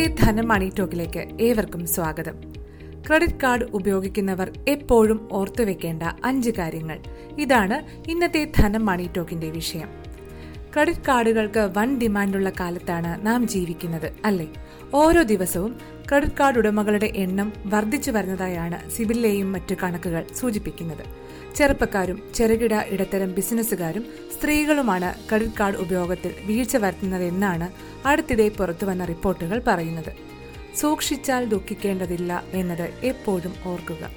ഇന്നത്തെ ധനം മണി ടോക്കിലേക്ക് ഏവർക്കും സ്വാഗതം. ക്രെഡിറ്റ് കാർഡ് ഉപയോഗിക്കുന്നവർ എപ്പോഴും ഓർത്തു വെക്കേണ്ട അഞ്ച് കാര്യങ്ങൾ. ഇതാണ് ഇന്നത്തെ ധനം മണി ടോക്കിന്റെ വിഷയം. ക്രെഡിറ്റ് കാർഡുകൾക്ക് വൻ ഡിമാൻഡുള്ള കാലത്താണ് നാം ജീവിക്കുന്നത് അല്ലേ? ഓരോ ദിവസവും ക്രെഡിറ്റ് കാർഡ് ഉടമകളുടെ എണ്ണം വർദ്ധിച്ചു വരുന്നതായാണ് സിബിലിലെയും മറ്റു കണക്കുകൾ സൂചിപ്പിക്കുന്നത്. ചെറുപ്പക്കാരും ചെറുകിട ഇടത്തരം ബിസിനസ്സുകാരും സ്ത്രീകളുമാണ് ക്രെഡിറ്റ് കാർഡ് ഉപയോഗത്തിൽ വീഴ്ച വരുത്തുന്നതെന്നാണ് അടുത്തിടെ പുറത്തുവന്ന റിപ്പോർട്ടുകൾ പറയുന്നത്. സൂക്ഷിച്ചാൽ ദുഃഖിക്കേണ്ടതില്ല എന്നത് എപ്പോഴും ഓർക്കുക.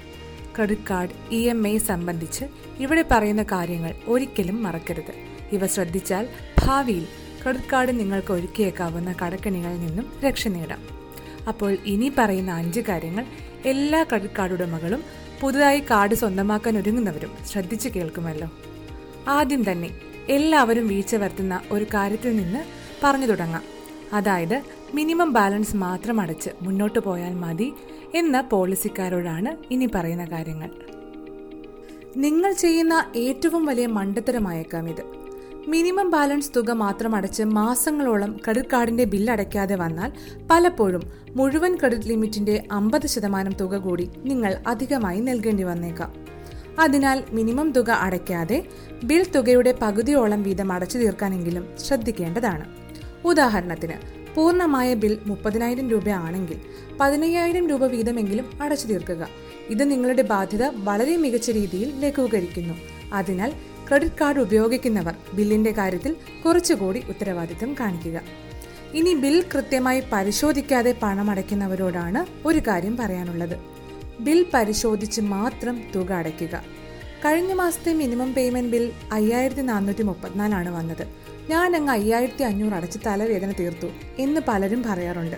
Credit card E M I സംബന്ധിച്ച് ഇവിടെ പറയുന്ന കാര്യങ്ങൾ ഒരിക്കലും മറക്കരുത്. ഇവ ശ്രദ്ധിച്ചാൽ ഭാവിയിൽ ക്രെഡിറ്റ് കാർഡ് നിങ്ങൾക്ക് ഒരുക്കിയേക്കാവുന്ന കടക്കണികളിൽ നിന്നും രക്ഷ നേടാം. അപ്പോൾ ഇനി പറയുന്ന അഞ്ച് കാര്യങ്ങൾ എല്ലാ ക്രെഡിറ്റ് കാർഡ് ഉടമകളും പുതുതായി കാർഡ് സ്വന്തമാക്കാൻ ഒരുങ്ങുന്നവരും ശ്രദ്ധിച്ചു കേൾക്കുമല്ലോ. ആദ്യം തന്നെ എല്ലാവരും വീഴ്ച വരുത്തുന്ന ഒരു കാര്യത്തിൽ നിന്ന് പറഞ്ഞു തുടങ്ങാം. അതായത് മിനിമം ബാലൻസ് മാത്രം അടച്ച് മുന്നോട്ട് പോയാൽ മതി എന്ന പോളിസിക്കാരോടാണ് ഇനി പറയുന്ന കാര്യങ്ങൾ. നിങ്ങൾ ചെയ്യുന്ന ഏറ്റവും വലിയ മണ്ടത്തരമായേക്കാം ഇത്. മിനിമം ബാലൻസ് തുക മാത്രം അടച്ച് മാസങ്ങളോളം ക്രെഡിറ്റ് കാർഡിന്റെ ബില്ല് അടയ്ക്കാതെ വന്നാൽ പലപ്പോഴും മുഴുവൻ ക്രെഡിറ്റ് ലിമിറ്റിന്റെ അമ്പത് ശതമാനം തുക കൂടി നിങ്ങൾ അധികമായി നൽകേണ്ടി വന്നേക്കാം. അതിനാൽ മിനിമം തുക അടയ്ക്കാതെ ബിൽ തുകയുടെ പകുതിയോളം വീതം അടച്ചു തീർക്കാനെങ്കിലും ശ്രദ്ധിക്കേണ്ടതാണ്. ഉദാഹരണത്തിന് പൂർണമായ ബിൽ മുപ്പതിനായിരം രൂപയാണെങ്കിൽ പതിനയ്യായിരം രൂപ വീതമെങ്കിലും അടച്ചു തീർക്കുക. ഇത് നിങ്ങളുടെ ബാധ്യത വളരെ മികച്ച രീതിയിൽ ലഘൂകരിക്കുന്നു. അതിനാൽ ക്രെഡിറ്റ് കാർഡ് ഉപയോഗിക്കുന്നവർ ബില്ലിന്റെ കാര്യത്തിൽ കുറച്ചുകൂടി ഉത്തരവാദിത്തം കാണിക്കുക. ഇനി ബിൽ കൃത്യമായി പരിശോധിക്കാതെ പണം അടയ്ക്കുന്നവരോടാണ് ഒരു കാര്യം പറയാനുള്ളത്. ബിൽ പരിശോധിച്ച് മാത്രം തുക അടയ്ക്കുക. കഴിഞ്ഞ മാസത്തെ മിനിമം പേയ്മെന്റ് ബിൽ അയ്യായിരത്തി നാനൂറ്റി മുപ്പത്തിനാലാണ് വന്നത്. ഞാൻ അങ്ങ് അയ്യായിരത്തി അഞ്ഞൂറ് അടച്ച് തലവേദന തീർത്തു എന്ന് പലരും പറയാറുണ്ട്.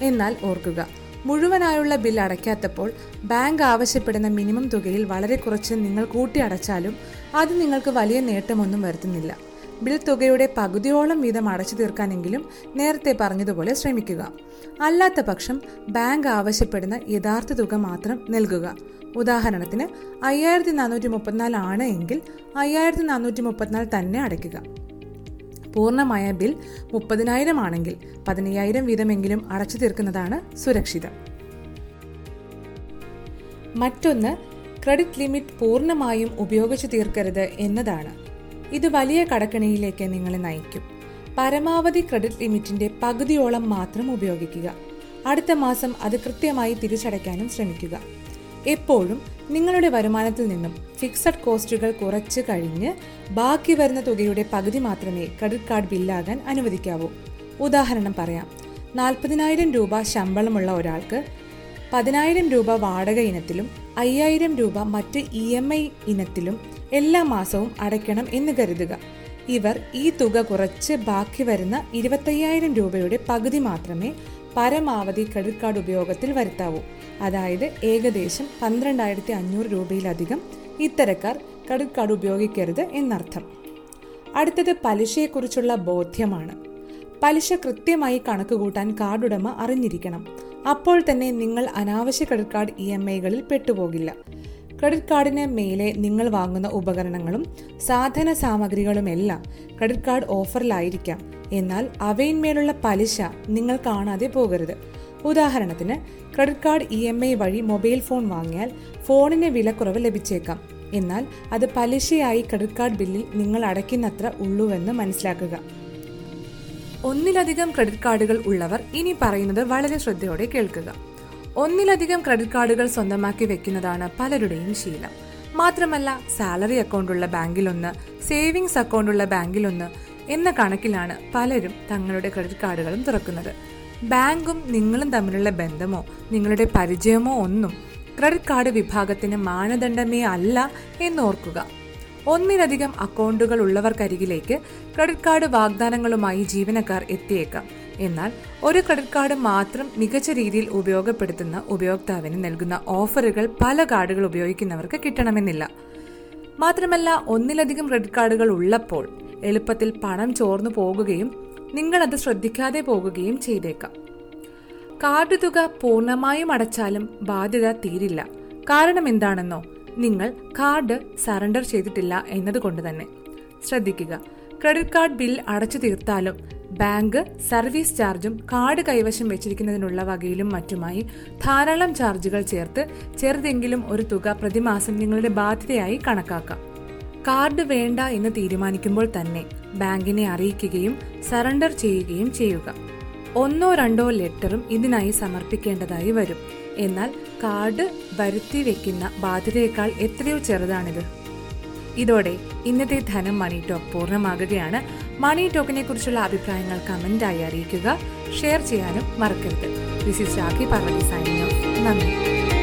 എന്നാൽ ഓർക്കുക മുഴുവനായുള്ള ബിൽ അടയ്ക്കാത്തപ്പോൾ ബാങ്ക് ആവശ്യപ്പെടുന്ന മിനിമം തുകയിൽ വളരെ കുറച്ച് നിങ്ങൾ കൂട്ടി അടച്ചാലും അത് നിങ്ങൾക്ക് വലിയ നേട്ടമൊന്നും വരുത്തുന്നില്ല. ബിൽ തുകയുടെ പകുതിയോളം വീതം അടച്ചു തീർക്കാനെങ്കിലും നേരത്തെ പറഞ്ഞതുപോലെ ശ്രമിക്കുക. അല്ലാത്ത പക്ഷം ബാങ്ക് ആവശ്യപ്പെടുന്ന യഥാർത്ഥ തുക മാത്രം നൽകുക. ഉദാഹരണത്തിന് അയ്യായിരത്തി നാനൂറ്റി മുപ്പത്തിനാല് ആണ് എങ്കിൽ അയ്യായിരത്തി നാനൂറ്റി മുപ്പത്തിനാല് തന്നെ അടയ്ക്കുക. പൂർണമായ ബിൽ മുപ്പതിനായിരം ആണെങ്കിൽ പതിനയ്യായിരം വീതമെങ്കിലും അടച്ചു തീർക്കുന്നതാണ് സുരക്ഷിതം. മറ്റൊന്ന് ക്രെഡിറ്റ് ലിമിറ്റ് പൂർണമായും ഉപയോഗിച്ചു തീർക്കരുത് എന്നതാണ്. ഇത് വലിയ കടക്കണിയിലേക്ക് നിങ്ങളെ നയിക്കും. പരമാവധി ക്രെഡിറ്റ് ലിമിറ്റിന്റെ പകുതിയോളം മാത്രം ഉപയോഗിക്കുക. അടുത്ത മാസം അത് കൃത്യമായി തിരിച്ചടയ്ക്കാനും ശ്രമിക്കുക. എപ്പോഴും നിങ്ങളുടെ വരുമാനത്തിൽ നിന്നും ഫിക്സഡ് കോസ്റ്റുകൾ കുറച്ച് കഴിഞ്ഞ് ബാക്കി വരുന്ന തുകയുടെ പകുതി മാത്രമേ ക്രെഡിറ്റ് കാർഡ് ബില്ലാകാൻ അനുവദിക്കാവൂ. ഉദാഹരണം പറയാം. നാൽപ്പതിനായിരം രൂപ ശമ്പളമുള്ള ഒരാൾക്ക് പതിനായിരം രൂപ വാടക ഇനത്തിലും അയ്യായിരം രൂപ മറ്റ് ഇ എം ഐ ഇനത്തിലും എല്ലാ മാസവും അടയ്ക്കണം എന്ന് കരുതുക. ഇവർ ഈ തുക കുറച്ച് ബാക്കി വരുന്ന ഇരുപത്തയ്യായിരം രൂപയുടെ പകുതി മാത്രമേ പരമാവധി ക്രെഡിറ്റ് കാർഡ് ഉപയോഗത്തിൽ വരുത്താവൂ. അതായത് ഏകദേശം പന്ത്രണ്ടായിരത്തി അഞ്ഞൂറ് രൂപയിലധികം ഇത്തരക്കാർ ക്രെഡിറ്റ് കാർഡ് ഉപയോഗിക്കരുത് എന്നർത്ഥം. അടുത്തത് പലിശയെക്കുറിച്ചുള്ള ബോധ്യമാണ്. പലിശ കൃത്യമായി കണക്കുകൂട്ടാൻ കൂട്ടാൻ കാർഡുടമ അറിഞ്ഞിരിക്കണം. അപ്പോൾ തന്നെ നിങ്ങൾ അനാവശ്യ ക്രെഡിറ്റ് കാർഡ് ഇ എം ഐകളിൽ പെട്ടുപോകില്ല. ക്രെഡിറ്റ് കാർഡിന് മേലെ നിങ്ങൾ വാങ്ങുന്ന ഉപകരണങ്ങളും സാധന സാമഗ്രികളുമെല്ലാം ക്രെഡിറ്റ് കാർഡ് ഓഫറിലായിരിക്കാം. എന്നാൽ അവയിന്മേലുള്ള പലിശ നിങ്ങൾ കാണാതെ പോകരുത്. ഉദാഹരണത്തിന് credit card E M I വഴി മൊബൈൽ ഫോൺ വാങ്ങിയാൽ ഫോണിന് വിലക്കുറവ് ലഭിച്ചേക്കാം. എന്നാൽ അത് പലിശയായി ക്രെഡിറ്റ് കാർഡ് ബില്ലിൽ നിങ്ങൾ അടയ്ക്കുന്നത്ര ഉള്ളൂവെന്ന് മനസ്സിലാക്കുക. ഒന്നിലധികം ക്രെഡിറ്റ് കാർഡുകൾ ഉള്ളവർ ഇനി പറയുന്നത് വളരെ ശ്രദ്ധയോടെ കേൾക്കുക. ഒന്നിലധികം ക്രെഡിറ്റ് കാർഡുകൾ സ്വന്തമാക്കി വെക്കുന്നതാണ് പലരുടെയും ശീലം. മാത്രമല്ല സാലറി അക്കൗണ്ടുള്ള ബാങ്കിലൊന്ന് സേവിങ്സ് അക്കൗണ്ടുള്ള ബാങ്കിലൊന്ന് എന്ന കണക്കിലാണ് പലരും തങ്ങളുടെ ക്രെഡിറ്റ് കാർഡുകളും തുറക്കുന്നത്. ബാങ്കും നിങ്ങളും തമ്മിലുള്ള ബന്ധമോ നിങ്ങളുടെ പരിചയമോ ഒന്നും ക്രെഡിറ്റ് കാർഡ് വിഭാഗത്തിന് മാനദണ്ഡമേ അല്ല എന്നോർക്കുക. ഒന്നിലധികം അക്കൗണ്ടുകൾ ഉള്ളവർക്കരികിലേക്ക് ക്രെഡിറ്റ് കാർഡ് വാഗ്ദാനങ്ങളുമായി ജീവനക്കാർ എത്തിയേക്കാം. എന്നാൽ ഒരു ക്രെഡിറ്റ് കാർഡ് മാത്രം മികച്ച രീതിയിൽ ഉപയോഗപ്പെടുത്തുന്ന ഉപയോക്താവിന് നൽകുന്ന ഓഫറുകൾ പല കാർഡുകൾ ഉപയോഗിക്കുന്നവർക്ക് കിട്ടണമെന്നില്ല. മാത്രമല്ല ഒന്നിലധികം ക്രെഡിറ്റ് കാർഡുകൾ ഉള്ളപ്പോൾ എളുപ്പത്തിൽ പണം ചോർന്നു പോകുകയും നിങ്ങൾ അത് ശ്രദ്ധിക്കാതെ പോകുകയും ചെയ്തേക്കാം. കാർഡ് തുക പൂർണമായും അടച്ചാലും ബാധ്യത തീരില്ല. കാരണം എന്താണെന്നോ നിങ്ങൾ കാർഡ് സറണ്ടർ ചെയ്തിട്ടില്ല എന്നതുകൊണ്ട് തന്നെ. ശ്രദ്ധിക്കുക ക്രെഡിറ്റ് കാർഡ് ബിൽ അടച്ചു തീർത്താലും ബാങ്ക് സർവീസ് ചാർജും കാർഡ് കൈവശം വെച്ചിരിക്കുന്നതിനുള്ള വകയിലും മറ്റുമായി ധാരാളം ചാർജുകൾ ചേർത്ത് ചെറുതെങ്കിലും ഒരു തുക പ്രതിമാസം നിങ്ങളുടെ ബാധ്യതയായി കണക്കാക്കാം. കാർഡ് വേണ്ട എന്ന് തീരുമാനിക്കുമ്പോൾ തന്നെ ബാങ്കിനെ അറിയിക്കുകയും സറണ്ടർ ചെയ്യുകയും ചെയ്യുക. ഒന്നോ രണ്ടോ ലെറ്ററും ഇതിനായി സമർപ്പിക്കേണ്ടതായി വരും. എന്നാൽ കാർഡ് വരുത്തി വെക്കുന്ന ബാധ്യതയേക്കാൾ എത്രയോ ചെറുതാണിത്. ഇതോടെ ഇന്നത്തെ ധനം മണി ടോക്ക് പൂർണമാകുകയാണ്. മണി ടോക്കിനെ കുറിച്ചുള്ള അഭിപ്രായങ്ങൾ കമന്റായി അറിയിക്കുക. ഷെയർ ചെയ്യാനും മറക്കരുത്. This is Rakhi Parvathi signing നന്ദി.